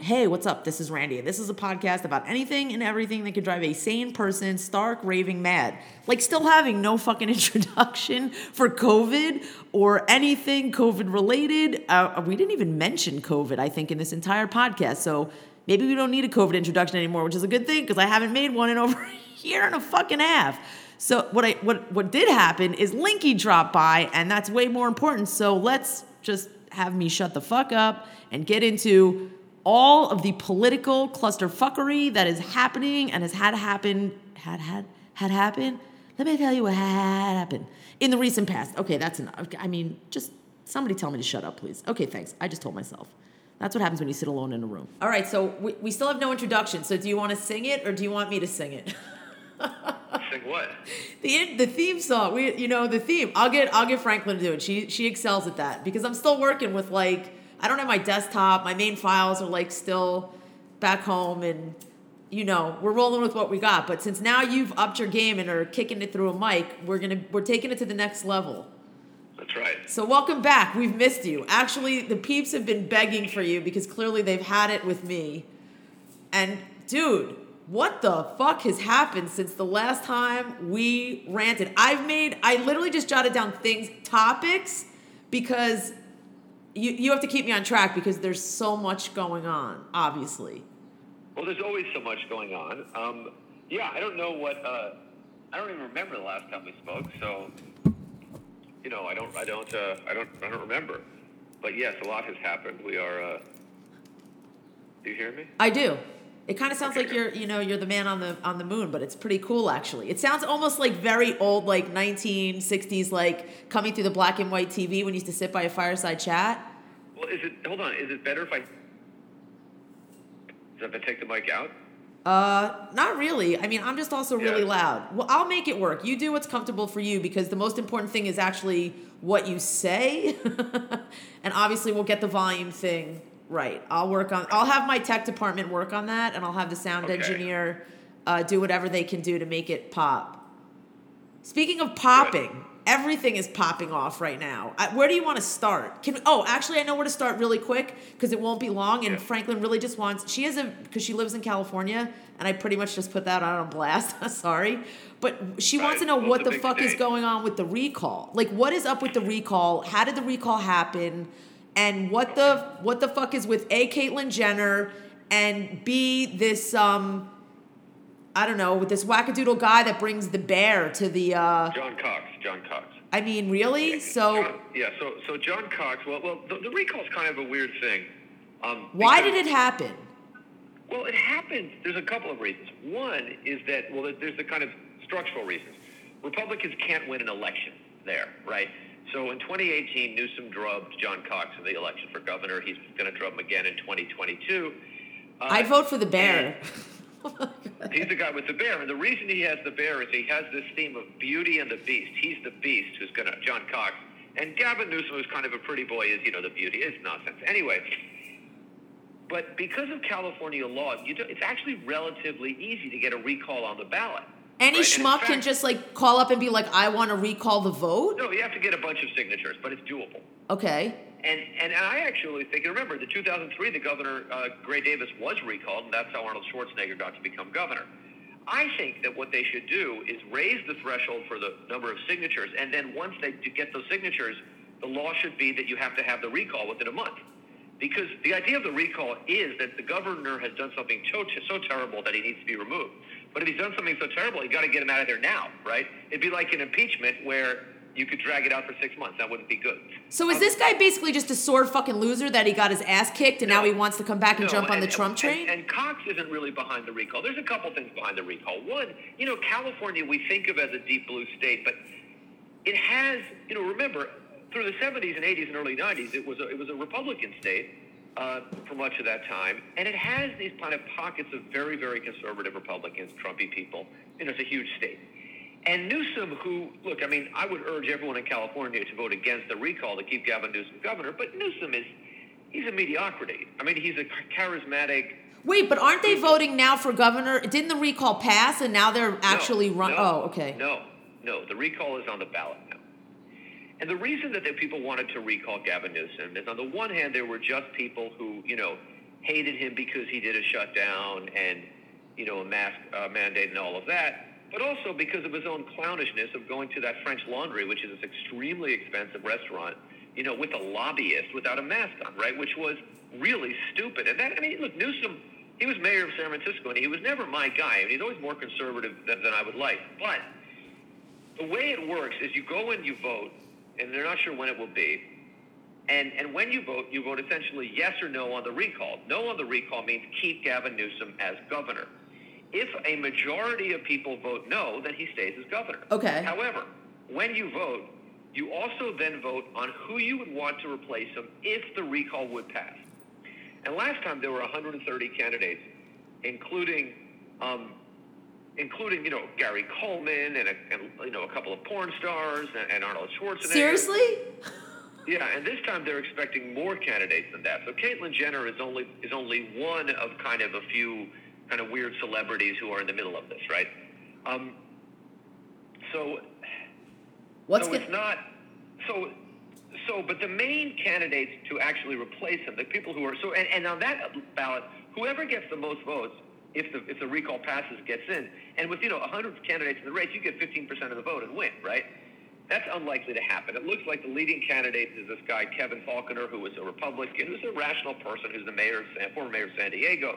Hey, what's up? This is Randy, and this is a podcast about anything and everything that could drive a sane person stark raving mad. Like still having no fucking introduction for COVID or anything COVID related. Uh, we didn't even mention COVID, I think, in this entire podcast. So maybe we don't need a COVID introduction anymore, which is a good thing because I haven't made one in over a year and a fucking half. So what I what what did happen is Linky dropped by, and that's way more important. So let's just have me shut the fuck up and get into all of the political clusterfuckery that is happening and has had happen had had had happened. Let me tell you what had happened in the recent past. Okay, that's enough. I mean, just somebody tell me to shut up, please. Okay, thanks. I just told myself. That's what happens when you sit alone in a room. All right, so we, we still have no introduction. So do you want to sing it or do you want me to sing it? Sing what? The the theme song. We you know the theme. I'll get I'll get Franklin to do it. She she excels at that because I'm still working with like I don't have my desktop. My main files are like still back home and you know we're rolling with what we got. But since now you've upped your game and are kicking it through a mic, we're gonna we're taking it to the next level. That's right. So welcome back. We've missed you. Actually, the peeps have been begging for you because clearly they've had it with me. And dude, what the fuck has happened since the last time we ranted? I've made, I literally just jotted down things, topics, because you, you have to keep me on track because there's so much going on, obviously. Well, there's always so much going on. Um, yeah, I don't know what, uh, I don't even remember the last time we spoke, so, you know, I don't, I don't, uh, I don't, I don't remember. But yes, a lot has happened. We are, uh, do you hear me? I do. It kind of sounds like you're, you know, you're the man on the on the moon, but it's pretty cool actually. It sounds almost like very old, like 1960s, like coming through the black and white TV when you used to sit by a fireside chat. Well, is it, hold on, is it better if I, if I take the mic out? Uh, not really. I mean, I'm just also really Yeah. loud. Well, I'll make it work. You do what's comfortable for you because the most important thing is actually what you say. and obviously, we'll get the volume thing right. I'll work on. I'll have my tech department work on that, and I'll have the sound Okay. engineer uh, do whatever they can do to make it pop. Speaking of popping, everything is popping off right now. Uh, where do you want to start? Can oh, actually, I know where to start really quick because it won't be long. And Yeah. Franklin really just wants. She has a because she lives in California, and I pretty much just put that out on blast. Sorry, but she wants to know what the big fuck is going on with the recall. Like, what is up with the recall? How did the recall happen? And what the what the fuck is with a Caitlyn Jenner and b this um. I don't know, with this wackadoodle guy that brings the bear to the uh John Cox, John Cox. I mean, really? So John, yeah, so, so John Cox, well, well, the, the recall's kind of a weird thing. Um, why did it happen? Well, it happens. There's a couple of reasons. One is that, well, there's the kind of structural reasons. Republicans can't win an election there, right? So in 2018, Newsom drubbed John Cox in the election for governor. He's going to drub him again in 2022. Uh, I'd vote for the bear. He's the guy with the bear, and the reason he has the bear is he has this theme of beauty and the beast. He's the beast who's going to John Cox, and Gavin Newsom, who's kind of a pretty boy, is you know the beauty. is nonsense. Anyway, but because of California law, you do, it's actually relatively easy to get a recall on the ballot. Any right? Schmuck can just like call up and be like, I want to recall the vote? No, you have to get a bunch of signatures, but it's doable. Okay. And, and I actually think, remember, the 2003, the governor, uh, Gray Davis, was recalled, and that's how Arnold Schwarzenegger got to become governor. I think that what they should do is raise the threshold for the number of signatures, and then once they get those signatures, the law should be that you have to have the recall within a month. Because the idea of the recall is that the governor has done something so, so terrible that he needs to be removed. But if he's done something so terrible, you got to get him out of there now, right? It'd be like an impeachment where you could drag it out for six months. That wouldn't be good. So is this guy basically just a sore fucking loser that he got his ass kicked and now he wants to come back and No, jump on the and- Trump and- train? And, Cox isn't really behind the recall. There's a couple things behind the recall. One, you know, California we think of as a deep blue state, but it has, you know, remember through the 70s and 80s and early 90s, it was a, it was a Republican state uh, for much of that time, and it has these kind of pockets of very, very conservative Republicans, Trumpy people. You know, it's a huge state. And Newsom, who, look, I mean, I would urge everyone in California to vote against the recall to keep Gavin Newsom governor, but Newsom is, he's a mediocrity. I mean, he's a charismatic. Wait, but aren't they voting now for governor? Didn't the recall pass and now they're actually no, run? no, oh, okay. No, no, the recall is on the ballot now. And the reason that the people wanted to recall Gavin Newsom is on the one hand, there were just people who, you know, hated him because he did a shutdown and, you know, a mask uh, mandate and all of that, but also because of his own clownishness of going to that French Laundry, which is this extremely expensive restaurant, you know, with a lobbyist without a mask on, right? Which was really stupid. And that, I mean, look, Newsom, he was mayor of San Francisco, and he was never my guy. I mean, he's always more conservative than, than I would like. But the way it works is you go and you vote, and they're not sure when it will be. And, and when you vote, you vote essentially yes or no on the recall. No on the recall means keep Gavin Newsom as governor. If a majority of people vote no, then he stays as governor. Okay. However, when you vote, you also then vote on who you would want to replace him if the recall would pass. And last time there were 130 candidates, including, um, including you know Gary Coleman and, a, and you know a couple of porn stars and, and Arnold Schwarzenegger. Seriously? Yeah, and this time they're expecting more candidates than that. So Caitlyn Jenner is only is only one of kind of a few kind of weird celebrities who are in the middle of this, right? Um, so What's so good? it's not so so but the main candidates to actually replace him the people who are so and, and on that ballot whoever gets the most votes if the if the recall passes gets in and with you know 100 candidates in the race you get 15% of the vote and win right that's unlikely to happen it looks like the leading candidate is this guy Kevin Faulconer who is a Republican who's a rational person who's the mayor of San, former mayor of San Diego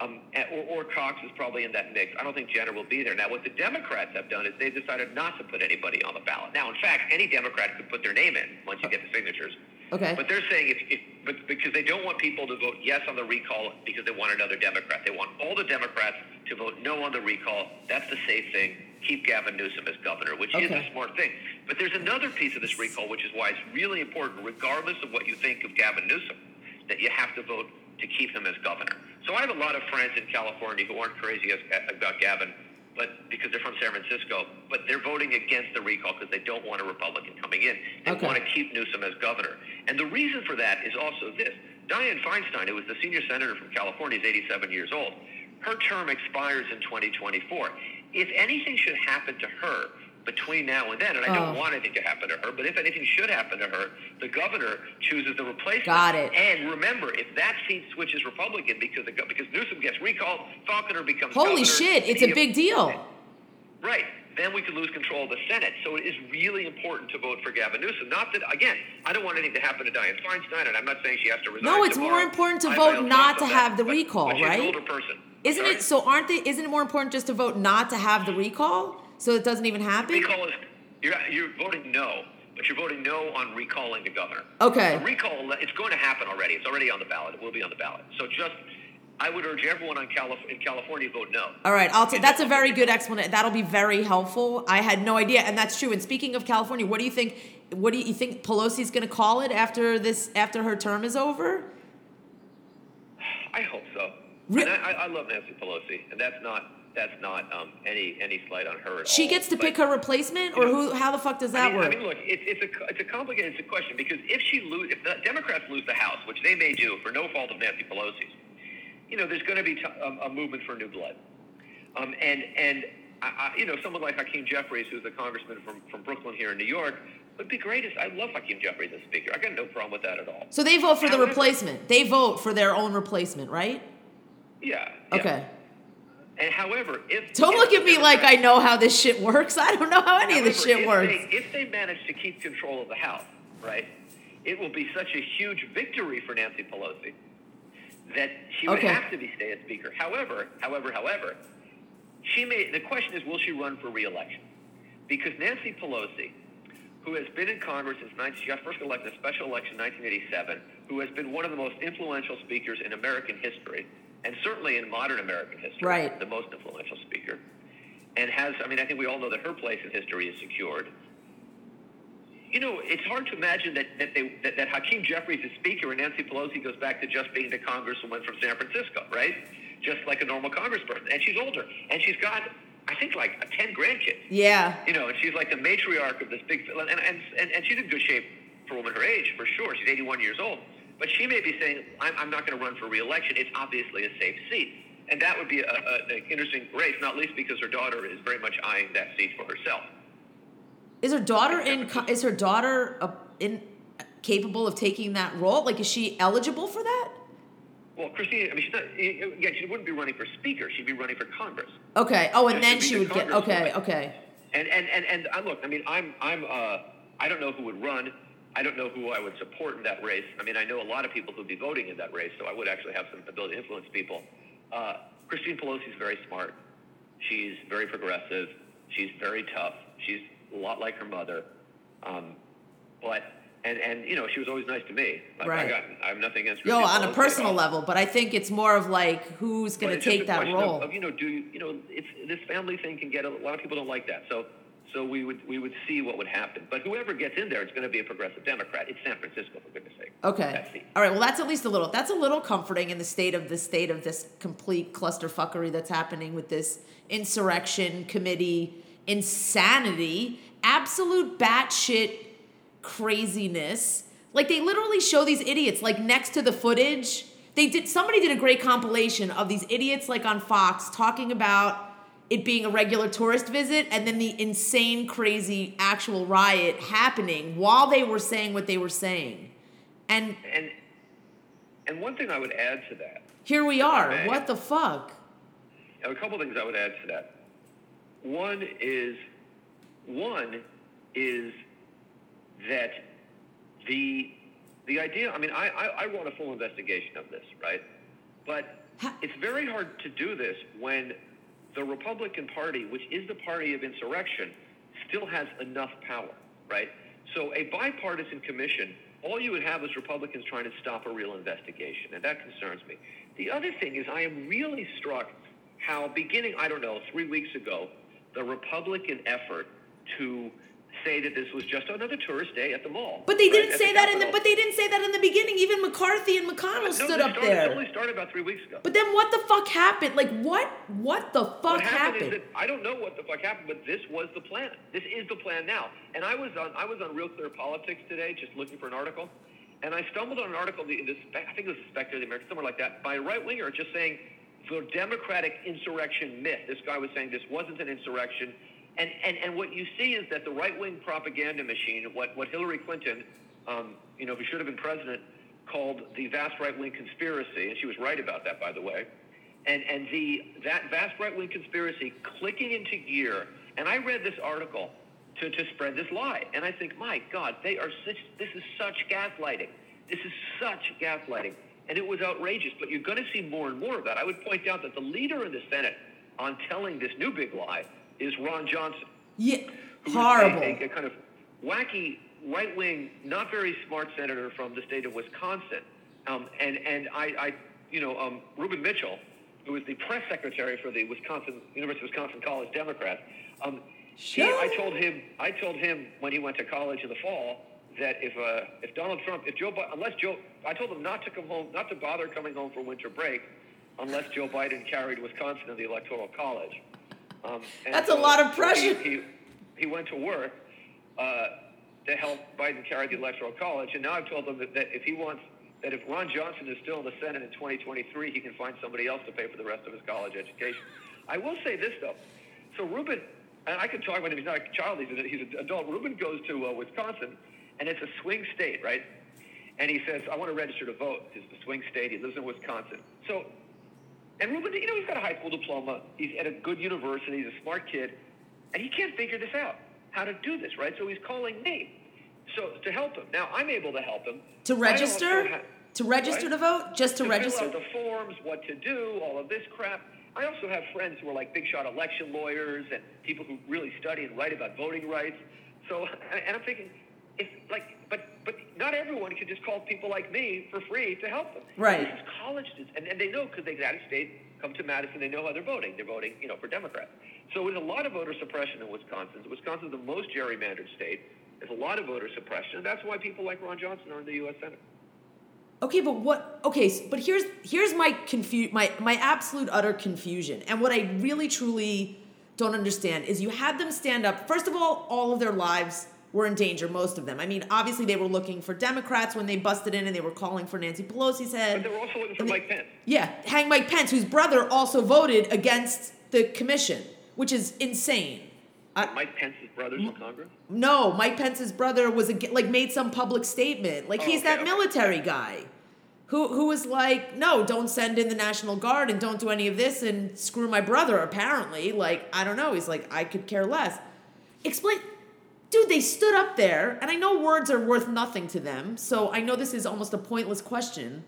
um, or, or Cox is probably in that mix. I don't think Jenner will be there. Now, what the Democrats have done is they've decided not to put anybody on the ballot. Now, in fact, any Democrat could put their name in once you get the signatures. Okay. But they're saying if, if but because they don't want people to vote yes on the recall because they want another Democrat. They want all the Democrats to vote no on the recall. That's the safe thing. Keep Gavin Newsom as governor, which is a smart thing. But there's another piece of this recall, which is why it's really important, regardless of what you think of Gavin Newsom, that you have to vote to keep him as governor. So I have a lot of friends in California who aren't crazy as, about Gavin, but because they're from San Francisco, but they're voting against the recall because they don't want a Republican coming in. They Okay. want to keep Newsom as governor. And the reason for that is also this. Dianne Feinstein, who was the senior senator from California, is 87 years old. Her term expires in 2024. If anything should happen to her between now and then, and I don't Oh. want anything to happen to her, but if anything should happen to her, the governor chooses the replacement. Got it. And remember, if that seat switches Republican because the, because Newsom gets recalled, Faulconer becomes Holy governor, shit, it's a big deal. Right. Then we could lose control of the Senate. So it is really important to vote for Gavin Newsom. Not that, again, I don't want anything to happen to Dianne Feinstein, and I'm not saying she has to resign. No, it's tomorrow. more important to I vote not to have that, the but- recall, but right? an older person. Isn't Sorry? it so? Aren't they? Isn't it more important just to vote not to have the recall so it doesn't even happen? Recall is you're you're voting no, but you're voting no on recalling the governor. Okay. The recall it's going to happen already. It's already on the ballot. It will be on the ballot. So just I would urge everyone on Calif- in California to vote no. All right, I'll t- that's a very good explanation. That'll be very helpful. I had no idea, and that's true. And speaking of California, what do you think? What do you, you think Pelosi's going to call it after this? After her term is over? I hope so. Re- and I, I I love Nancy Pelosi, and that's not that's not um, any any slight on her at She all. gets to But- pick her replacement, or who? How the fuck does that I mean, work? I mean, look, it's, it's a it's a complicated it's a question because if she lose, if the Democrats lose the House, which they may do for no fault of Nancy Pelosi's, you know, there's going to be t- a, a movement for new blood, um, and and I, I, you know, someone like Hakeem Jeffries, who's a congressman from from Brooklyn here in New York, would be great. As, I love Hakeem Jeffries as Speaker. I got no problem with that at all. so they vote for the replacement. They vote for their own replacement, right? Yeah. yeah. Okay. And however, if Don't if look at me like I know how this shit works. I don't know how any of this shit if works. They, if they manage to keep control of the House, right, it will be such a huge victory for Nancy Pelosi that she would Okay. have to be stay as Speaker. However, however, however, she may. The question is, will she run for re-election? Because Nancy Pelosi, who has been in Congress since 19, she got first elected in a special election in 1987, who has been one of the most influential speakers in American history, and certainly in modern American history, Right. the most influential speaker, and has, I mean, I think we all know that her place in history is secured. You know, it's hard to imagine that that, they, that, that Hakeem Jeffries is speaker and Nancy Pelosi goes back to just being the congresswoman from San Francisco, right? Just like a normal congressperson. And she's older. And she's got, I think, like uh, 10 grandkids. Yeah. You know, and she's like the matriarch of this big, and, and, and, and she's in good shape for a woman her age, for sure. She's 81 years old. But she may be saying, I'm, I'm not going to run for reelection. It's obviously a safe seat. And that would be a, a, an interesting race, not least because her daughter is very much eyeing that seat for herself. Is her daughter in? Is her daughter uh, in capable of taking that role? Like, is she eligible for that? Well, Christine, I mean, she's not. Again, she wouldn't be running for speaker. She'd be running for Congress. Okay. Oh, and then she would the get. Okay. Congresswoman. Okay. And and and and I look. I mean, I'm I'm. Uh, I don't know who would run. I don't know who I would support in that race. I mean, I know a lot of people who'd be voting in that race, so I would actually have some ability to influence people. Uh, Christine is very smart. She's very progressive. She's very tough. She's a lot like her mother. Um, but and and you know, she was always nice to me. Like, Right. I got I have nothing against. Christine on a Pelosi personal level, but I think it's more of like who's going to take that question of- role. Of, you know, do you, you know, it's this family thing can get a, a lot of people don't like that. So, so we would we would see what would happen. But whoever gets in there, it's going to be a progressive Democrat. It's San Francisco, for goodness sake. Okay. All right. Well, that's at least a little. That's a little comforting in the state of the state of this complete clusterfuckery that's happening with this insurrection committee insanity, absolute batshit craziness. Like they literally show these idiots like next to the footage. They did. Somebody did a great compilation of these idiots like on Fox talking about it being a regular tourist visit and then the insane, crazy actual riot happening while they were saying what they were saying. And and and one thing I would add to that, here we are. Okay. What the fuck? a couple things I would add to that. One is one is that the the idea. I mean, I I, I want a full investigation of this, right? But it's very hard to do this when the Republican Party, which is the party of insurrection, still has enough power, right? So a bipartisan commission, all you would have is Republicans trying to stop a real investigation, and that concerns me. The other thing is I am really struck how beginning, I don't know, three weeks ago, the Republican effort to say that this was just another tourist day at the mall. But they didn't say that in the. But they didn't say that in the beginning. Even McCarthy and McConnell uh, no, stood up started, It there. only started about three weeks ago. But then what the fuck happened? Like what? What the fuck what happened, happened? I don't know what the fuck happened, but this was the plan. This is the plan now. And I was on I was on Real Clear Politics today, just looking for an article, and I stumbled on an article. The, the, I think it was Spectre of the American, somewhere like that, by a right winger, just saying the Democratic insurrection myth. This guy was saying this wasn't an insurrection. And, and, and what you see is that the right wing propaganda machine, what, what Hillary Clinton, um, you know, who should have been president, called the vast right wing conspiracy, and she was right about that, by the way and and the that vast right wing conspiracy clicking into gear. And I read this article to, to spread this lie, and I think, my God, they are such. This is such gaslighting. This is such gaslighting, and it was outrageous. But you're going to see more and more of that. I would point out that the leader in the Senate on telling this new big lie is Ron Johnson yeah, horrible. A, a kind of wacky right wing, not very smart senator from the state of Wisconsin. Um, and and I, I, you know, um, Ruben Mitchell, who is the press secretary for the Wisconsin University of Wisconsin College Democrats. Um, he, I told him, I told him when he went to college in the fall that if uh, if Donald Trump, if Joe, unless Joe, I told him not to come home, not to bother coming home for winter break, unless Joe Biden carried Wisconsin in the electoral college. Um, and That's a lot of pressure. He, he, he went to work uh, to help Biden carry the electoral college, and now I've told him that, that if he wants, that if Ron Johnson is still in the Senate in 2023, he can find somebody else to pay for the rest of his college education. I will say this though, so Ruben, and I can talk about him. He's not a child; he's, a, he's an adult. Ruben goes to uh, Wisconsin, and it's a swing state, right? And he says, "I want to register to vote." It's the swing state. He lives in Wisconsin, so and Ruben, you know, he's got a high school diploma. He's at a good university. He's a smart kid. And he can't figure this out, how to do this, right? So he's calling me so to help him. Now, I'm able to help him. to register? ha- to register Right? to vote? Just to, to register? fill out the forms, what to do, all of this crap. I also have friends who are like big shot election lawyers and people who really study and write about voting rights. So, and I'm thinking, if like, but but not everyone can just call people like me for free to help them. Right. This is college students, and, and they know because they get out of state, come to Madison, they know how they're voting. They're voting, you know, for Democrats. So there's a lot of voter suppression in Wisconsin. Wisconsin's the most gerrymandered state. There's a lot of voter suppression, and that's why people like Ron Johnson are in the U.S. Senate. Okay, but what? Okay, but here's here's my confu- my my absolute utter confusion, and what I really truly don't understand is you had them stand up. First of all, all of their lives were in danger, most of them. I mean, obviously they were looking for Democrats when they busted in, and they were calling for Nancy Pelosi's head. But they were also looking for they- Mike Pence. Yeah, hang Mike Pence, whose brother also voted against the commission, which is insane. I- Mike Pence's brothers in Congress. No, Mike Pence's brother was a, like made some public statement. Like Oh, he's okay, that okay. military guy. Who, who was like, no, don't send in the National Guard and don't do any of this and screw my brother, apparently. Like, I don't know. He's like, I could care less. Explain. Dude, they stood up there, and I know words are worth nothing to them, so I know this is almost a pointless question.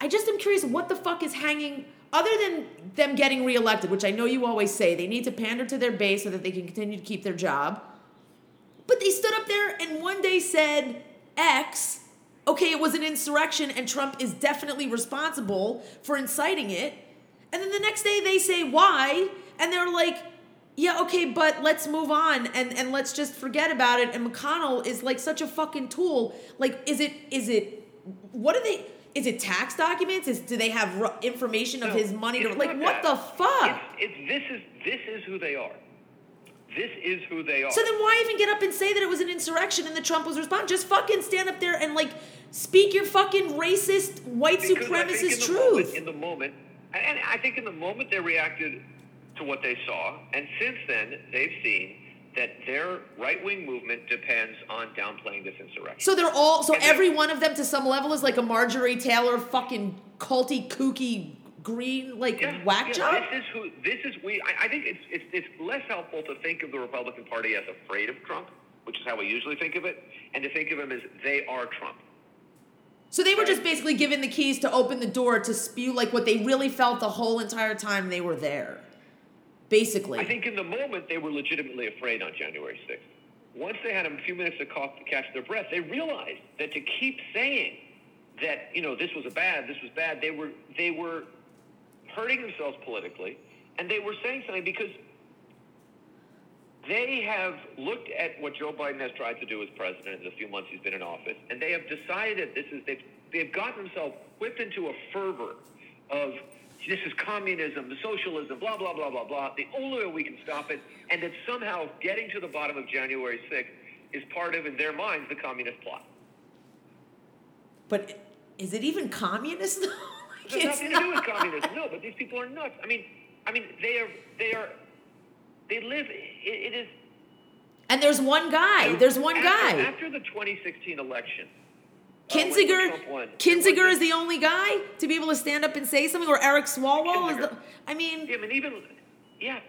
I just am curious what the fuck is hanging, other than them getting reelected, which I know you always say they need to pander to their base so that they can continue to keep their job. But they stood up there and one day said X. Okay, it was an insurrection and Trump is definitely responsible for inciting it. And then the next day they say Y and they're like, yeah, okay, but let's move on and, and let's just forget about it. And McConnell is like such a fucking tool. Like, is it, is it, what are they, is it tax documents? Is, do they have information of No, his money? To, like, what that. the fuck? It's, it's this is this is who they are. This is who they are. So then why even get up and say that it was an insurrection and that Trump was responsible? Just fucking stand up there and like speak your fucking racist white Because supremacist in the truth. Moment, in the moment, and I think in the moment they reacted to what they saw, and since then they've seen that their right wing movement depends on downplaying this insurrection. so they're all so And every one of them to some level is like a Marjorie Taylor fucking culty kooky green like Yeah, whack yeah, job. This is who. This is we. I, I think it's, it's it's less helpful to think of the Republican Party as afraid of Trump, which is how we usually think of it, and to think of them as they are Trump. So they were just basically given the keys to open the door to spew like what they really felt the whole entire time they were there. Basically. I think in the moment they were legitimately afraid on January 6th. Once they had a few minutes to ca- catch their breath, they realized that to keep saying that you know this was a bad, this was bad, they were they were hurting themselves politically, and they were saying something because they have looked at what Joe Biden has tried to do as president in the few months he's been in office, and they have decided this is they've they've gotten themselves whipped into a fervor of this is communism, the socialism, blah blah blah blah blah. The only way we can stop it, and that somehow getting to the bottom of January 6th is part of, in their minds, the communist plot. but is it even communist though? It like, has nothing to do with not. communism. No, but these people are nuts. I mean, I mean, they are they are they live. It, it is And there's one guy. There's one after, guy. After the 2016 election, Kinzinger, there Kinzinger is the only guy to be able to stand up and say something, or Eric Swalwell is the. I mean, Yeah, I mean, even yeah,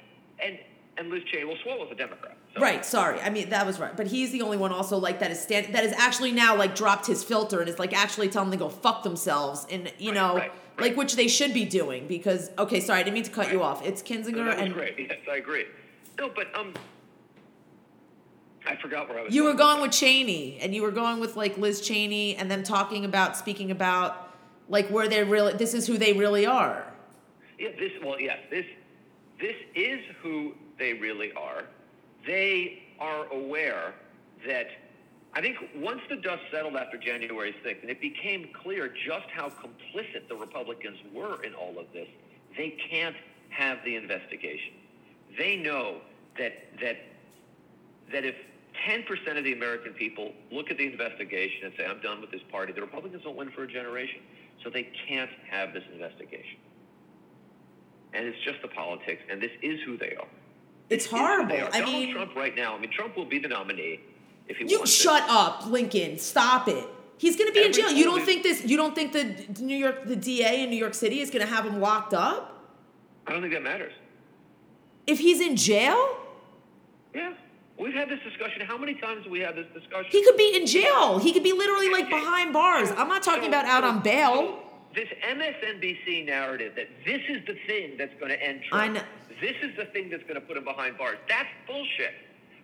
and and Liz Cheney. Well, Swalwell's a Democrat. So. right? Sorry, I mean that was right, but he's the only one also like that is stand that is actually now like dropped his filter and is like actually telling them to go fuck themselves, and you Right, know, right, right. like which they should be doing because okay, sorry, I didn't mean to cut you off. It's Kinzinger No, and great. Yes, I agree. No, but um, I forgot where I was. you were going with Cheney, and you were going with like Liz Cheney, and them talking about speaking about like where they're really. This is who they really are. Yeah, this well, yes, this this is who they really are. They are aware that I think once the dust settled after January 6th, and it became clear just how complicit the Republicans were in all of this, they can't have the investigation. They know that that that if 10% of the American people look at the investigation and say, I'm done with this party, the Republicans don't win for a generation. So they can't have this investigation. And it's just the politics, and this is who they are. It's horrible. they are. I Donald mean, Trump right now, I mean, Trump will be the nominee if he You wants it. shut up, Lincoln. Stop it. He's going to be in jail. You don't think this? You don't think the New York, the DA in New York City is going to have him locked up I don't think that matters. if he's in jail? Yeah. We've had this discussion. How many times have we had this discussion? He could be in jail. He could be literally like behind bars. I'm not talking So- about out so- on bail. so This MSNBC narrative that this is the thing that's going to end Trump. I know. This is the thing that's going to put him behind bars. That's bullshit.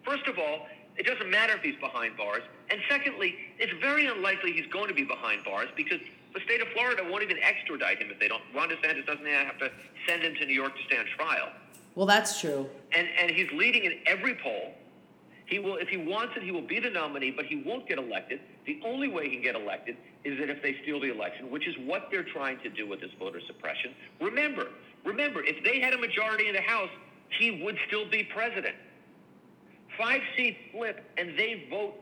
First of all, it doesn't matter if he's behind bars. And secondly, it's very unlikely he's going to be behind bars because the state of Florida won't even extradite him if they don't. Ron DeSantis doesn't have to send him to New York to stand trial. Well, that's true. And, and he's leading in every poll. He will, if he wants it, he will be the nominee, but he won't get elected. The only way he can get elected is that if they steal the election, which is what they're trying to do with this voter suppression. Remember, remember, if they had a majority in the House, he would still be president. Five seats flip, and they vote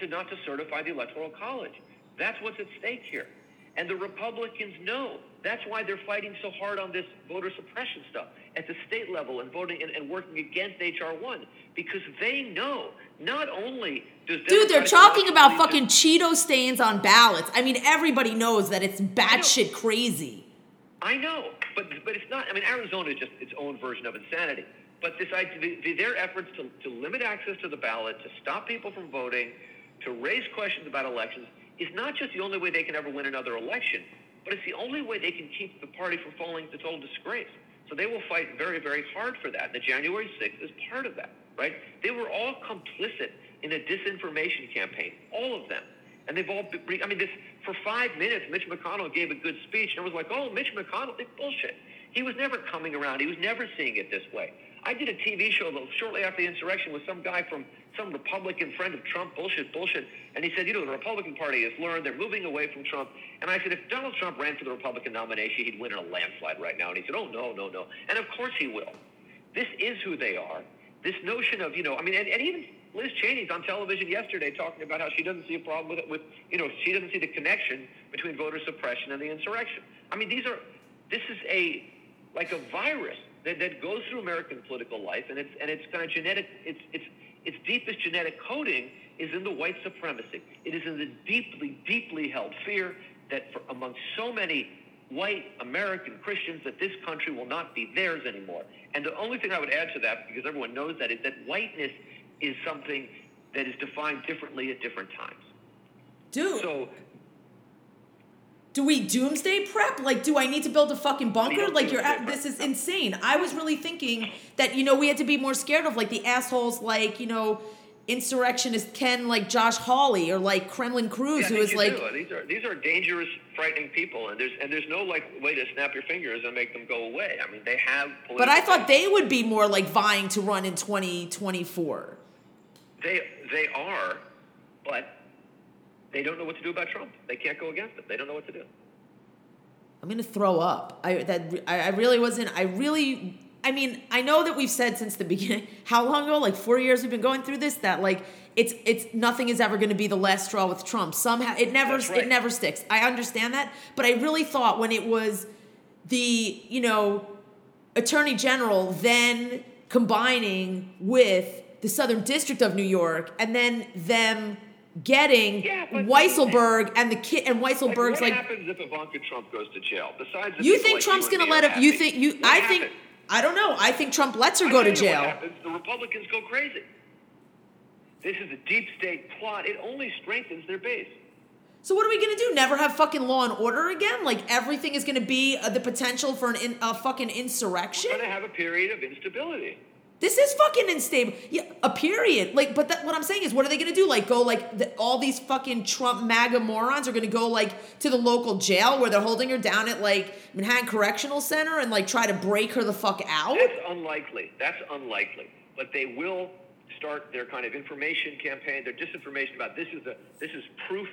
to not to certify the Electoral College. That's what's at stake here. And the Republicans know. That's why they're fighting so hard on this voter suppression stuff at the state level and voting and, and working against HR one because they know not only does Dude, they're talking about fucking Cheeto stains on ballots. I mean, everybody knows that it's batshit crazy. I know, but but it's not. I mean, Arizona is just its own version of insanity. But this idea, the, the, their efforts to, to limit access to the ballot, to stop people from voting, to raise questions about elections, is not just the only way they can ever win another election, but it's the only way they can keep the party from falling into total disgrace. So they will fight very, very hard for that. The January 6th is part of that, right? They were all complicit in a disinformation campaign, all of them. And they've all, been, I mean, this for five minutes, Mitch McConnell gave a good speech, and was like, oh, Mitch McConnell, it's bullshit. He was never coming around. He was never seeing it this way. I did a TV show though, shortly after the insurrection with some guy from some Republican friend of Trump, bullshit, bullshit. And he said, you know, the Republican Party has learned they're moving away from Trump. And I said, if Donald Trump ran for the Republican nomination, he'd win in a landslide right now. And he said, oh, no, no, no. And of course he will. This is who they are. This notion of, you know, I mean, and, and even Liz Cheney's on television yesterday talking about how she doesn't see a problem with it, with, you know, she doesn't see the connection between voter suppression and the insurrection. I mean, these are, this is a, like a virus that, that goes through American political life, and it's, and it's kind of genetic, it's, it's, its deepest genetic coding is in the white supremacy. It is in the deeply, deeply held fear that for, among so many white American Christians that this country will not be theirs anymore. And the only thing I would add to that, because everyone knows that, is that whiteness is something that is defined differently at different times. Dude, So do we doomsday prep? Like, do I need to build a fucking bunker? Like, you're at, this is insane. I was really thinking that, you know, we had to be more scared of, like, the assholes, like, you know, insurrectionist Ken, like Josh Hawley, or like Kremlin Cruz, Yeah, who you like, do. these are these are dangerous, frightening people, and there's and there's no like way to snap your fingers and make them go away. I mean, they have. but I thought they would be more like vying to run in 2024. they they are, but they don't know what to do about Trump. They can't go against him. They don't know what to do. I'm gonna throw up. I that I, I really wasn't. I really. I mean, I know that we've said since the beginning. How long ago? Like four years we've been going through this. That like it's it's nothing is ever going to be the last straw with Trump. Somehow it never right. it never sticks. I understand that, but I really thought when it was the you know attorney general then combining with the Southern District of New York, and then them getting Yeah, Weisselberg and the kid and Like, Weisselberg's what like happens if Ivanka Trump goes to jail? Besides, the you think like Trump's gonna let me him? are You think you? I think? I don't know. I think Trump lets her I go to jail. happens. The Republicans go crazy. This is a deep state plot. It only strengthens their base. So what are we gonna do? Never have fucking law and order again? Like everything is gonna be uh, the potential for an in, a fucking insurrection? We're going to have a period of instability. This is fucking unstable. Yeah, a period. Like, but that, what I'm saying is, what are they gonna do? Like, go like the, all these fucking Trump MAGA morons are gonna go like to the local jail where they're holding her down at like Manhattan Correctional Center and like try to break her the fuck out? That's unlikely. That's unlikely. But they will start their kind of information campaign, their disinformation about this is a this is proof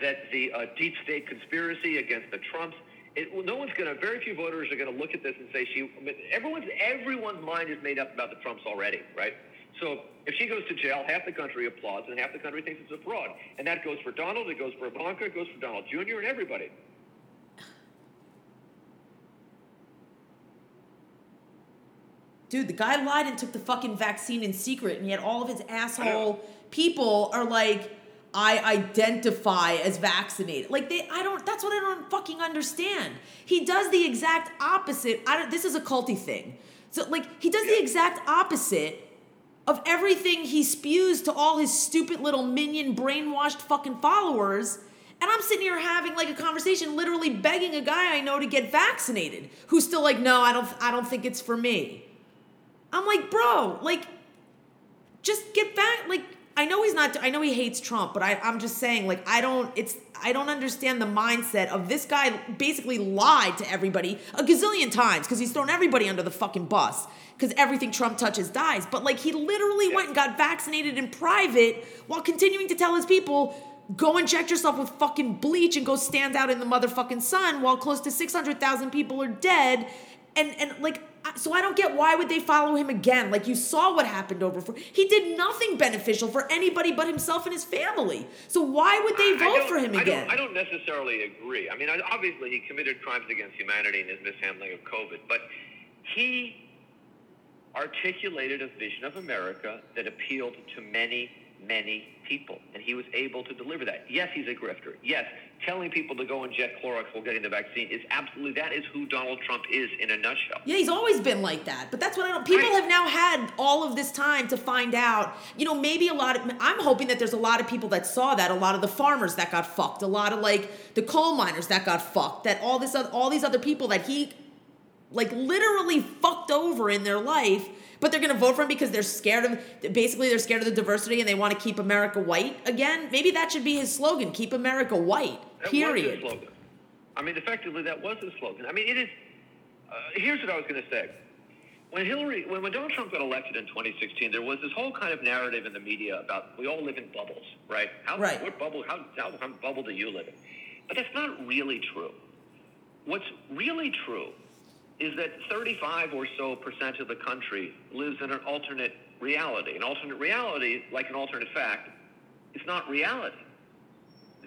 that the uh, deep state conspiracy against the Trumps. It, no one's going to. Very few voters are going to look at this and say she. Everyone's everyone's mind is made up about the Trumps already, right? So if she goes to jail, half the country applauds and half the country thinks it's a fraud, and that goes for Donald, it goes for Ivanka, it goes for Donald Jr. and everybody. Dude, the guy lied and took the fucking vaccine in secret, and yet all of his asshole people are like, I identify as vaccinated. Like they, I don't. That's what I don't fucking understand. He does the exact opposite. I don't. This is a culty thing. So like he does the exact opposite of everything he spews to all his stupid little minion brainwashed fucking followers. And I'm sitting here having like a conversation, literally begging a guy I know to get vaccinated, who's still like, no, I don't, I don't think it's for me. I'm like, bro, like, just get back. Like, I know he's not. I know he hates Trump, but I, I'm just saying, like, I don't. It's. I don't understand the mindset of this guy. Basically, lied to everybody a gazillion times because he's thrown everybody under the fucking bus because everything Trump touches dies. But like, he literally went and got vaccinated in private while continuing to tell his people. Go inject yourself with fucking bleach and go stand out in the motherfucking sun while close to 600,000 people are dead. And, and like, so I don't get why would they follow him again? Like you saw what happened over for he did nothing beneficial for anybody but himself and his family. So why would they I vote for him I again? Don't, I don't necessarily agree. I mean, I- obviously he committed crimes against humanity in his mishandling of COVID, but he articulated a vision of America that appealed to many, many people, and he was able to deliver that. Yes, he's a grifter. Yes, telling people to go and inject Clorox while getting the vaccine is absolutely that is who Donald Trump is in a nutshell. Yeah, he's always been like that. But that's what I don't. People Right. have now had all of this time to find out. You know, maybe a lot of. I'm hoping that there's a lot of people that saw that. A lot of the farmers that got fucked. A lot of like the coal miners that got fucked. That all this, all these other people that he, like, literally fucked over in their life. But they're gonna vote for him because they're scared of. Basically, they're scared of the diversity and they want to keep America white again. Maybe that should be his slogan: "Keep America white." That Period. slogan. I mean, effectively, that was his slogan. I mean, it is. Uh, here's what I was going to say. When Hillary, when, when Donald Trump got elected in 2016, there was this whole kind of narrative in the media about we all live in bubbles, right? How, Right. What bubble? How, how, how bubble do you live in? But that's not really true. What's really true is that 35 or so percent of the country lives in an alternate reality. An alternate reality, like an alternate fact, is not reality.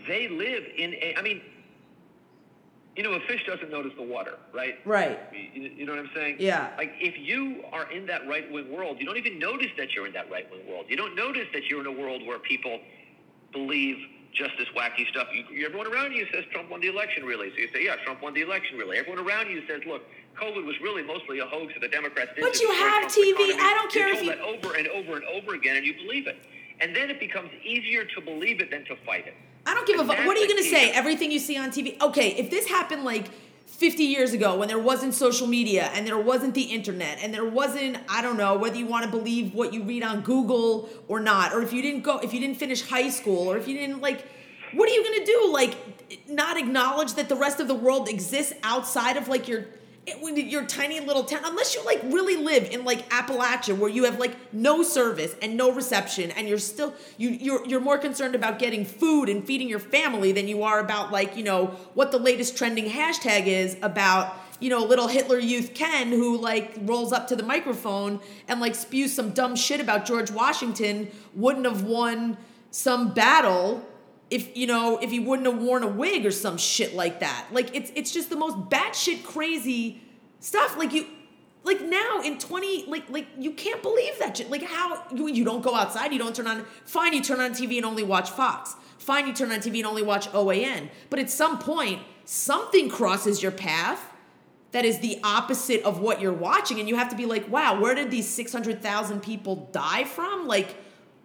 They live in a i mean you know a fish doesn't notice the water right? Right. you, you know what i'm saying? Yeah. like if you are in that right wing world you don't even notice that you're in that right wing world. You don't notice that you're in a world where people believe just this wacky stuff. You, you- everyone around you says trump won the election really. So you say yeah trump won the election really. Everyone around you says look covid was really mostly a hoax that the democrats did But you have TV. I don't care if you- that over and over and over again and you believe it and then it becomes easier to believe it than to fight it I don't give a fuck. What are you going to say? Everything you see on TV? Okay, if this happened like 50 years ago when there wasn't social media and there wasn't the internet and there wasn't, I don't know, whether you want to believe what you read on Google or not, or if you didn't go, if you didn't finish high school, or if you didn't like, what are you going to do? Like, not acknowledge that the rest of the world exists outside of like your your tiny little town unless you like really live in like Appalachia where you have like no service and no reception and you're still you you're you're more concerned about getting food and feeding your family than you are about like you know what the latest trending hashtag is about you know little Hitler youth Ken who like rolls up to the microphone and like spews some dumb shit about George Washington wouldn't have won some battle if you know if he wouldn't have worn a wig or some shit like that. Like it's it's just the most batshit crazy stuff. Like you like now in 20 like like you can't believe that shit. Like how you, you don't go outside, you don't turn on fine you turn on TV and only watch Fox. Fine you turn on TV and only watch OAN. But at some point something crosses your path that is the opposite of what you're watching and you have to be like, "Wow, where did these 600,000 people die from?" Like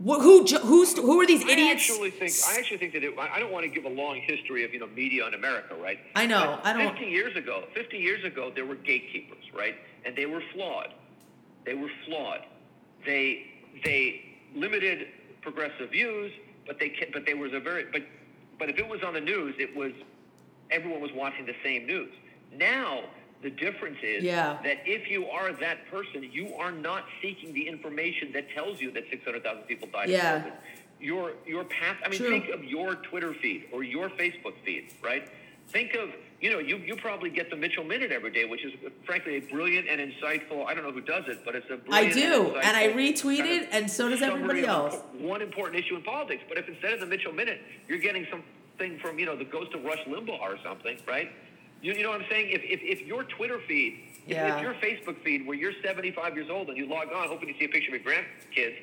who who's who are these idiots? I actually think I actually think that it, I don't want to give a long history of you know media in America, right? I know, But I don't- 50 years ago, 50 years ago, there were gatekeepers, right? And they were flawed. They were flawed. They they limited progressive views, but they but they was a very but but if it was on the news, it was everyone was watching the same news. Now the difference is Yeah. that if you are that person, you are not seeking the information that tells you that 600,000 people died Yeah. of COVID. Your your path. I mean, True. think of your Twitter feed or your Facebook feed, right? Think of you know you you probably get the Mitchell Minute every day, which is frankly a brilliant and insightful. I don't know who does it, but it's a I brilliant I do, and I insightful retweet kind it, and so does everybody else. One important issue in politics, but if instead of the Mitchell Minute, you're getting something from you know the Ghost of Rush Limbaugh or something, right? You, you know what I'm saying? If, if, if your Twitter feed, if, Yeah. if your Facebook feed, where you're 75 years old and you log on hoping to see a picture of your grandkids,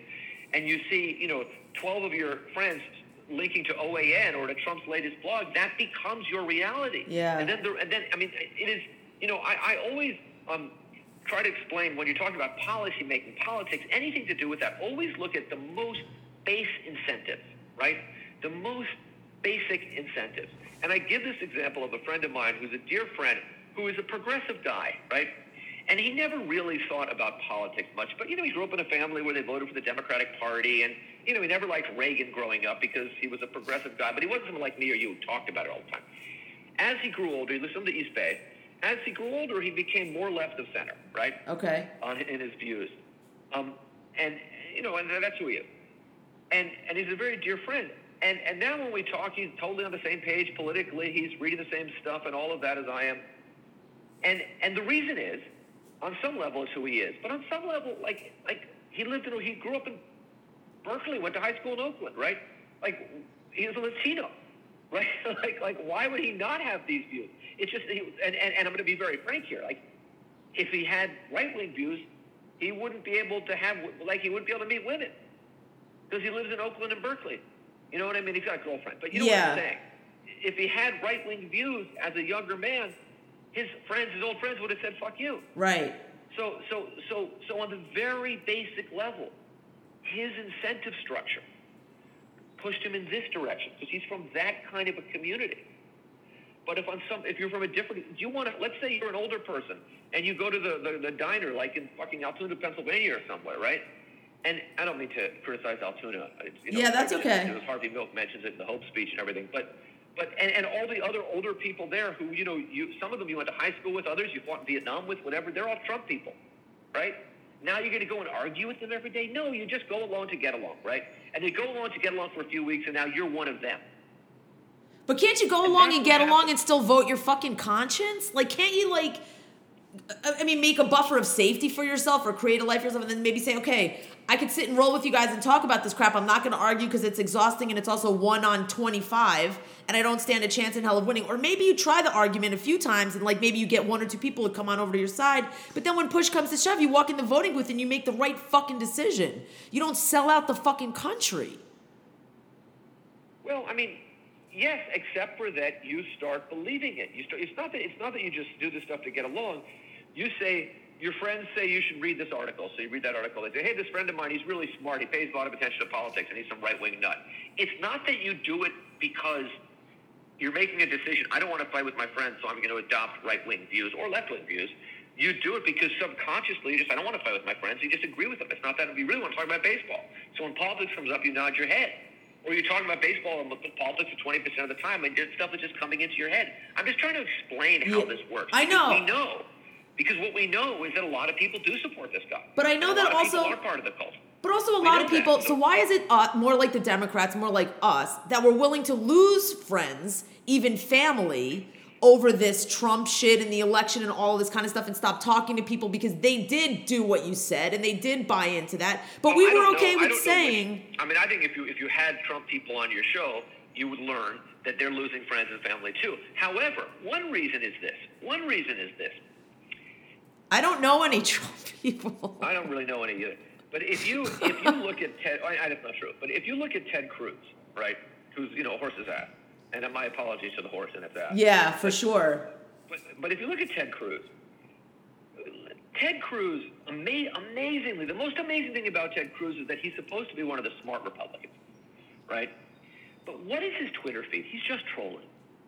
and you see, you know, 12 of your friends linking to OAN or to Trump's latest blog, that becomes your reality. Yeah. And then, the, and then I mean, it is, you know, I, I always um, try to explain when you're talking about policy making, politics, anything to do with that, always look at the most base incentives, right? The most basic incentives. And I give this example of a friend of mine who's a dear friend who is a progressive guy, right? And he never really thought about politics much. But, you know, he grew up in a family where they voted for the Democratic Party. And, you know, he never liked Reagan growing up because he was a progressive guy. But he wasn't someone like me or you who talked about it all the time. As he grew older, he listened to East Bay. As he grew older, he became more left of center, right? Okay. on in his views. Um, and you know, and that's who he is. And and he's a very dear friend. And and now when we talk, he's totally on the same page politically. He's reading the same stuff and all of that as I am. And and the reason is on some level is who he is, but on some level, like like he lived in he grew up in Berkeley, went to high school in Oakland, right? Like he a Latino, right? like like why would he not have these views? It's just he, and, and and I'm going to be very frank here, like if he had right wing views, he wouldn't be able to have like he wouldn't be able to meet women because he lives in Oakland and Berkeley. You know what I mean? He's got a girlfriend, but you know Yeah. what I'm saying. If he had right wing views as a younger man, his friends, his old friends, would have said "fuck you." Right. So, so, so, so on the very basic level, his incentive structure pushed him in this direction because he's from that kind of a community. But if on some, if you're from a different, do you want to? Let's say you're an older person and you go to the, the, the diner, like in fucking Altoona, Pennsylvania, or somewhere, right? And I don't mean to criticize Altoona. You know, Yeah, that's okay. Harvey Milk mentions it in the Hope speech and everything, but. But and, and all the other older people there who you know you some of them you went to high school with others you fought in Vietnam with whatever they're all Trump people, right? Now you're going to go and argue with them every day? No, you just go along to get along, right? And they go along to get along for a few weeks, and now you're one of them. But can't you go And along and get along and still vote your fucking conscience? Like, can't you like, I mean, make a buffer of safety for yourself or create a life for yourself, and then maybe say, okay, I could sit and roll with you guys and talk about this crap. I'm not going to argue because it's exhausting and it's also one on 25, and I don't stand a chance in hell of winning. Or maybe you try the argument a few times, and like maybe you get one or two people to come on over to your side, but then when push comes to shove, you walk in the voting booth and you make the right fucking decision. You don't sell out the fucking country. Well, I mean, yes, except for that you start believing it. You start, it's not that it's not that you just do this stuff to get along. You say your friends say you should read this article, so you read that article. They say, "Hey, this friend of mine, he's really smart. He pays a lot of attention to politics, and he's some right-wing nut." It's not that you do it because you're making a decision. I don't want to fight with my friends, so I'm going to adopt right-wing views or left-wing views. You do it because subconsciously, you just I don't want to fight with my friends. You just agree with them. It's not that you really want to talk about baseball. So when politics comes up, you nod your head. Or you're talking about baseball and politics for 20% of the time, and stuff that's just coming into your head. I'm just trying to explain how Yeah, this works. I know. We know. Because what we know is that a lot of people do support this guy. But I know that lot of people also- are part of the cult. But also a We lot of that. people. So why is it uh, more like the Democrats, more like us, that we're willing to lose friends, even family, over this Trump shit and the election and all this kind of stuff, and stop talking to people because they did do what you said and they did buy into that. But Oh, we were okay know. With which- saying. I mean, I think if you if you had Trump people on your show, you would learn that they're losing friends and family too. However, one reason is this. One reason is this. I don't know any Trump people. I don't really know any either. But if you if you look at Ted, I, I, that's not true. But if you look at Ted Cruz, right, who's you know a horse's ass, and my apologies to the horse and its ass. Yeah, for sure. But, but if you look at Ted Cruz, Ted Cruz, ama- amazingly, the most amazing thing about Ted Cruz is that he's supposed to be one of the smart Republicans, right? But what is his Twitter feed? He's just trolling.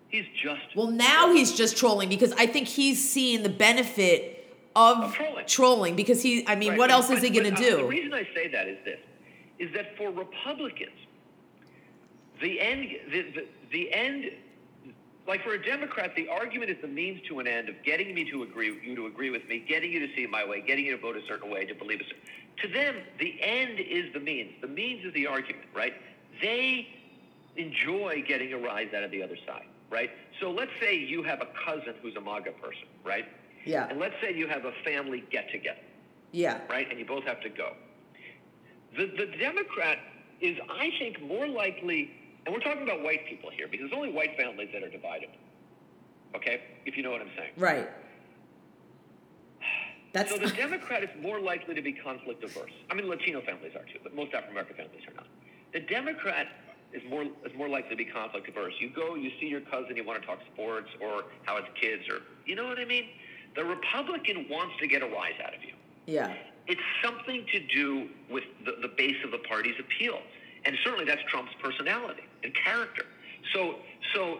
He's just. Well, now he's just trolling because I think he's seeing the benefit of Of trolling. trolling because he. I mean, Right, what else is but- he going to uh, The reason I say that is this: is that for Republicans, the end, the, the, the end, like for a Democrat, the argument is the means to an end of getting me to agree, you to agree with me, getting you to see my way, getting you to vote a certain way, to believe a certain. To them, the end is the means. The means is the argument, right? They enjoy getting a rise out of the other side, right? So let's say you have a cousin who's a MAGA person, right? Yeah. And let's say you have a family get together Yeah. right? And you both have to go. The, the Democrat is, I think, more likely, and we're talking about white people here because there's only white families that are divided. Okay? If you know what I'm saying. Right. That's So the Democrat is more likely to be conflict averse. I mean, Latino families are too, but most African American families are not. The Democrat is more is more likely to be conflict averse. You go, you see your cousin, you want to talk sports or how his kids or you know what I mean. The Republican wants to get a rise out of you. yeah. it's something to do with the, the base of the party's appeal. And certainly that's Trump's personality and character. So, so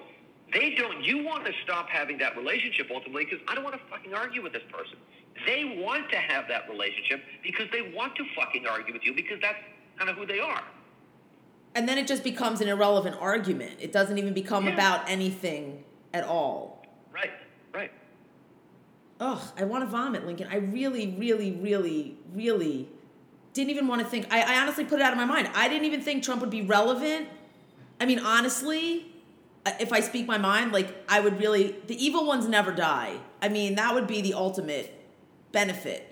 they don't, you want to stop having that relationship ultimately because I don't want to fucking argue with this person. They want to have that relationship because they want to fucking argue with you because that's kind of who they are. And then it just becomes an irrelevant argument. It doesn't even become Yeah. about anything at all. Right, right. Ugh, I want to vomit, Lincoln. I really, really, really, really didn't even want to think. I, I honestly put it out of my mind. I didn't even think Trump would be relevant. I mean, honestly, uh, if I speak my mind, like, I would really. The evil ones never die. I mean, that would be the ultimate benefit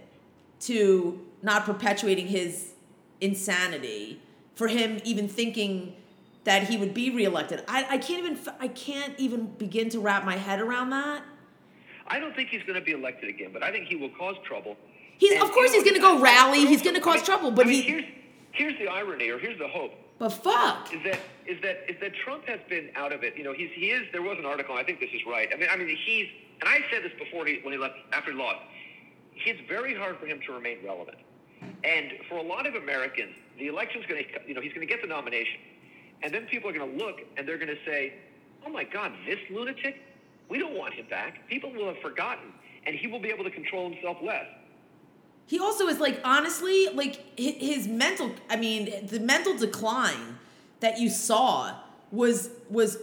to not perpetuating his insanity for him even thinking that he would be reelected. I, I can't even, I can't even begin to wrap my head around that. I don't think he's going to be elected again, but I think he will cause trouble. He's And, of course he's going to go rally. He's going to cause I mean- trouble. But I mean, he. here's here's the irony, or here's the hope. But fuck. is that is that is that Trump has been out of it. You know, he's he is. There was an article. I think this is right. I mean, I mean, he's and I said this before he when he left after he lost. It's very hard for him to remain relevant, and for a lot of Americans, the election's going to you know he's going to get the nomination, and then people are going to look and they're going to say, oh my God, this lunatic, we don't want him back. People will have forgotten, and he will be able to control himself less. He also is like honestly like his mental. I mean, the mental decline that you saw was was.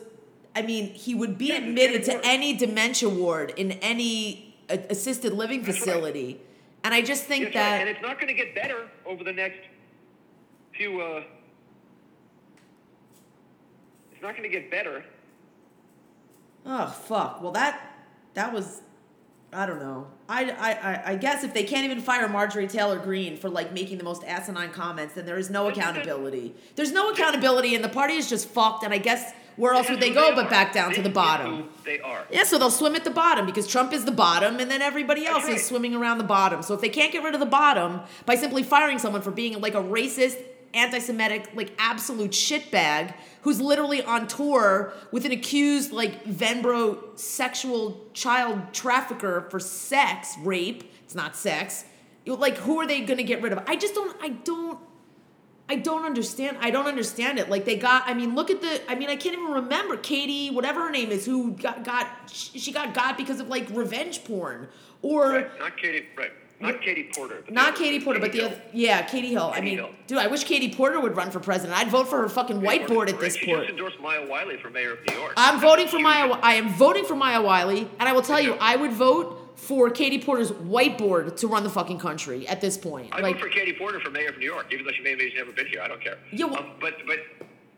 I mean, he would be Yeah, admitted to any dementia ward in any assisted living That's right. facility, and I just think right. that and it's not going to get better over the next few. Uh, it's not going to get better. Oh fuck! Well, that that was, I don't know. I, I I I guess if they can't even fire Marjorie Taylor Greene for like making the most asinine comments, then there is no accountability. There's no accountability, and the party is just fucked. And I guess where else would they go but back down to the bottom? They are. Yeah, so they'll swim at the bottom because Trump is the bottom, and then everybody else is swimming around the bottom. So if they can't get rid of the bottom by simply firing someone for being like a racist, anti-Semitic, like absolute shitbag who's literally on tour with an accused like Venmo sexual child trafficker for sex, rape. It's not sex. Like who are they going to get rid of? I just don't. I don't. I don't understand. I don't understand it. Like they got. I mean, look at the. I mean, I can't even remember Katie, whatever her name is, who got got. She got got because of like revenge porn, or Right. Not Katie. Right. Not Katie Porter. but the not Katie Porter, but the other. Yeah, Katie Hill. I mean, Hill. dude, I wish Katie Porter would run for president. I'd vote for her fucking Katie whiteboard Porter's at this. She point. just endorsed Maya Wiley for mayor of New York. I'm voting for. Maya. I am voting for Maya Wiley, and I will tell you, I would vote for Katie Porter's whiteboard to run the fucking country at this point. I like, vote for Katie Porter for mayor of New York, even though she may have never been here. I don't care. Yeah, well- um, but but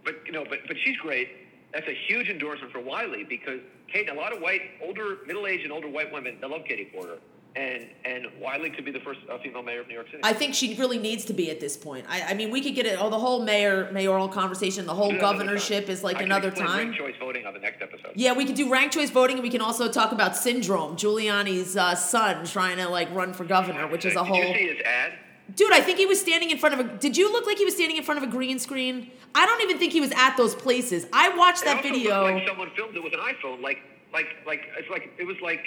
but you know, but but she's great. That's a huge endorsement for Wiley because Kate, a lot of white, older, middle-aged, and older white women, they love Katie Porter, and and Wiley could be the first uh, female mayor of New York City. I think she really needs to be at this point. I, I mean, we could get it. Oh, the whole mayor mayoral conversation, the whole Do that another governorship is like I another time. ranked choice voting on the next episode. Yeah, we could do ranked choice voting, and we can also talk about syndrome. Giuliani's uh, son trying to like run for governor, which is a Did whole. you see his ad? Dude, I think he was standing in front of a. Did you look like he was standing in front of a green screen? I don't even think he was at those places. I watched that video. like someone filmed it with an iPhone, like like like it's like it was like.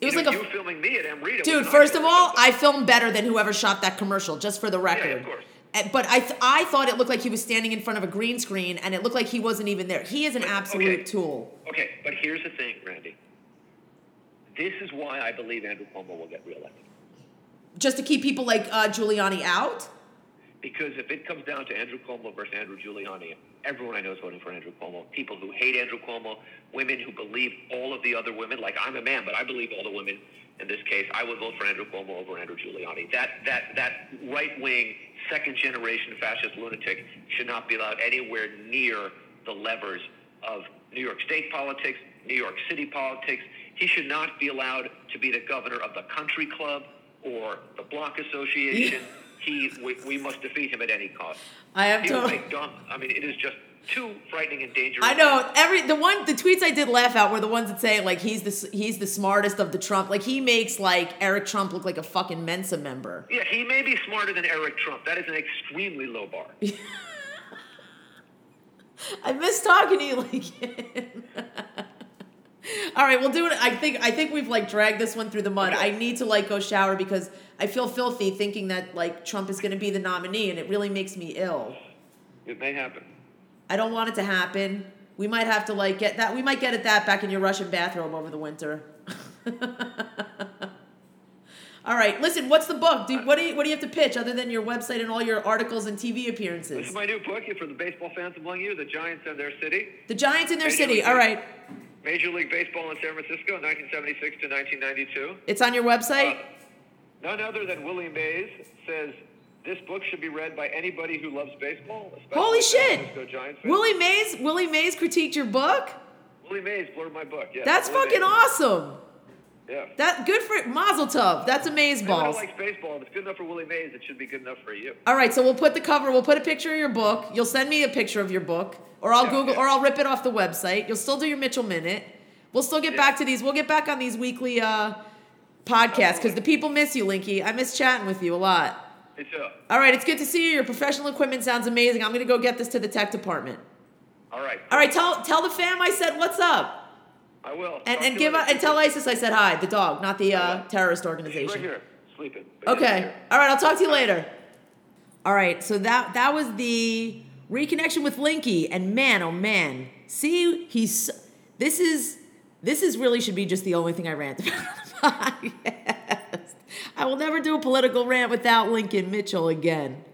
It was you know, like a- you filming me at Amrita. Dude, first of all. I filmed better than whoever shot that commercial, just for the record. Yeah, of course. But I, th- I thought it looked like he was standing in front of a green screen, and it looked like he wasn't even there. He is an But- absolute okay. tool. Okay, but here's the thing, Randy. This is why I believe Andrew Cuomo will get reelected. Just to keep people like uh, Giuliani out. Because if it comes down to Andrew Cuomo versus Andrew Giuliani, everyone I know is voting for Andrew Cuomo. People who hate Andrew Cuomo, women who believe all of the other women, like I'm a man, but I believe all the women in this case, I would vote for Andrew Cuomo over Andrew Giuliani. That that that right wing, second generation fascist lunatic should not be allowed anywhere near the levers of New York State politics, New York City politics. He should not be allowed to be the governor of the country club or the block association. He, we, we must defeat him at any cost. I am He totally. dumb. I mean, it is just too frightening and dangerous. I know every the one the tweets I did laugh out were the ones that say like he's the he's the smartest of the Trump like he makes like Eric Trump look like a fucking Mensa member. Yeah, he may be smarter than Eric Trump. That is an extremely low bar. I miss talking to you like. All right, we'll do it. I think I think we've like dragged this one through the mud. I need to like go shower because I feel filthy thinking that like Trump is going to be the nominee, and it really makes me ill. It may happen. I don't want it to happen. We might have to like get that. We might get at that back in your Russian bathroom over the winter. all right, listen. What's the book? Do, what do you what do you have to pitch other than your website and all your articles and TV appearances? This is my new book for the baseball fans among you, the Giants and their city. The Giants in their Major city. League All right, Major League Baseball in San Francisco, 1976 to 1992. it's on your website. Uh, none other than Willie Mays says this book should be read by anybody who loves baseball. Holy shit! Francisco Giants fans. Willie Mays. Willie Mays critiqued your book. Willie Mays blurred my book. Yeah, That's Willie fucking Mays. awesome. Yeah. That good for Mazel Tov. That's Everyone balls. likes baseball. If it's good enough for Willie Mays, it should be good enough for you. All right, so we'll put the cover. We'll put a picture of your book. You'll send me a picture of your book, or I'll Yeah, Google, yeah. or I'll rip it off the website. You'll still do your Mitchell minute. We'll still get Yeah. back to these. We'll get back on these weekly uh, podcasts because the people miss you, Linky. I miss chatting with you a lot. Uh, All right, it's good to see you. Your professional equipment sounds amazing. I'm gonna go get this to the tech department. all right. All right, tell tell the fam I said what's up, I will. and and give and tell ISIS I said hi, the dog, not the uh, terrorist She's right organization. here, sleeping. Okay. All right. I'll talk to you later. All right. So that that was the reconnection with Linky, and man, oh man, see, he's this is this is really should be just the only thing I rant about podcast. I will never do a political rant without Lincoln Mitchell again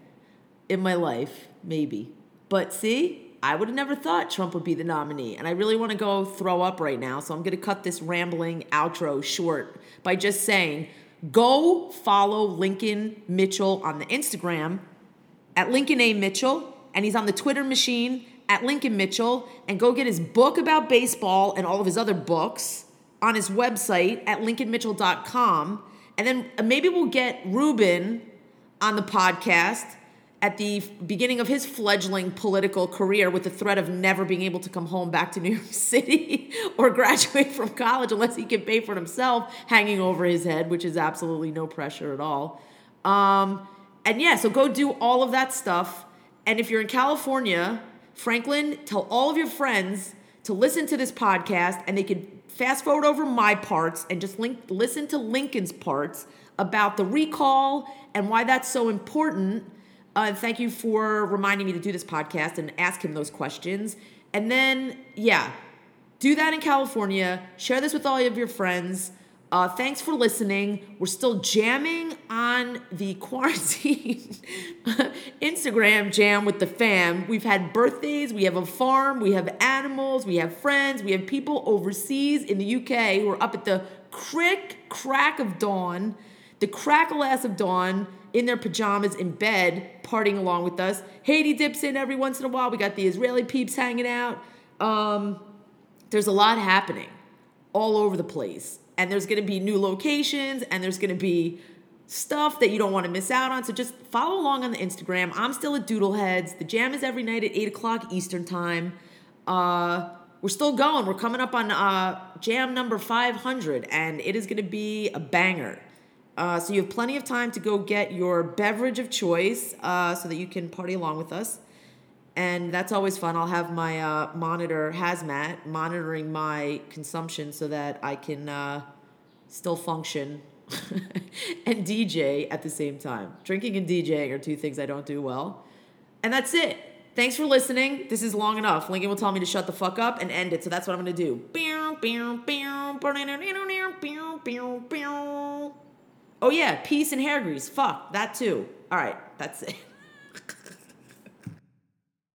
in my life, maybe. But see, I would have never thought Trump would be the nominee. And I really want to go throw up right now. So I'm going to cut this rambling outro short by just saying go follow Lincoln Mitchell on the Instagram at Lincoln A. Mitchell. And he's on the Twitter machine at Lincoln Mitchell. And go get his book about baseball and all of his other books on his website at lincolnmitchell.com. And then uh, maybe we'll get Ruben on the podcast at the beginning of his fledgling political career with the threat of never being able to come home back to New York City or graduate from college unless he can pay for it himself hanging over his head, which is absolutely no pressure at all. Um, and yeah, so go do all of that stuff. And if you're in California, Franklin, tell all of your friends to listen to this podcast and they could fast forward over my parts and just link listen to Lincoln's parts about the recall and why that's so important. Uh, thank you for reminding me to do this podcast and ask him those questions. And then, yeah, do that in California. Share this with all of your friends. Uh, thanks for listening. We're still jamming on the quarantine Instagram jam with the fam. We've had birthdays, we have a farm, we have animals, we have friends, we have people overseas in the UK who are up at the crick crack of dawn, the crackle ass of dawn in their pajamas in bed, partying along with us. Haiti dips in every once in a while. We got the Israeli peeps hanging out. Um, there's a lot happening all over the place. And there's going to be new locations and there's going to be stuff that you don't want to miss out on. So just follow along on the Instagram. I'm still at Doodleheads. The jam is every night at 8 o'clock Eastern Time. Uh, we're still going. We're coming up on uh, jam number 500 and it is going to be a banger. Uh, so you have plenty of time to go get your beverage of choice uh, so that you can party along with us and that's always fun. I'll have my uh, monitor hazmat monitoring my consumption so that I can uh, still function and DJ at the same time. Drinking and DJing are two things I don't do well, and that's it. Thanks for listening. This is long enough. Lincoln will tell me to shut the fuck up and end it, so that's what I'm gonna do. Oh yeah, peace and hair grease. Fuck that too. All right, that's it.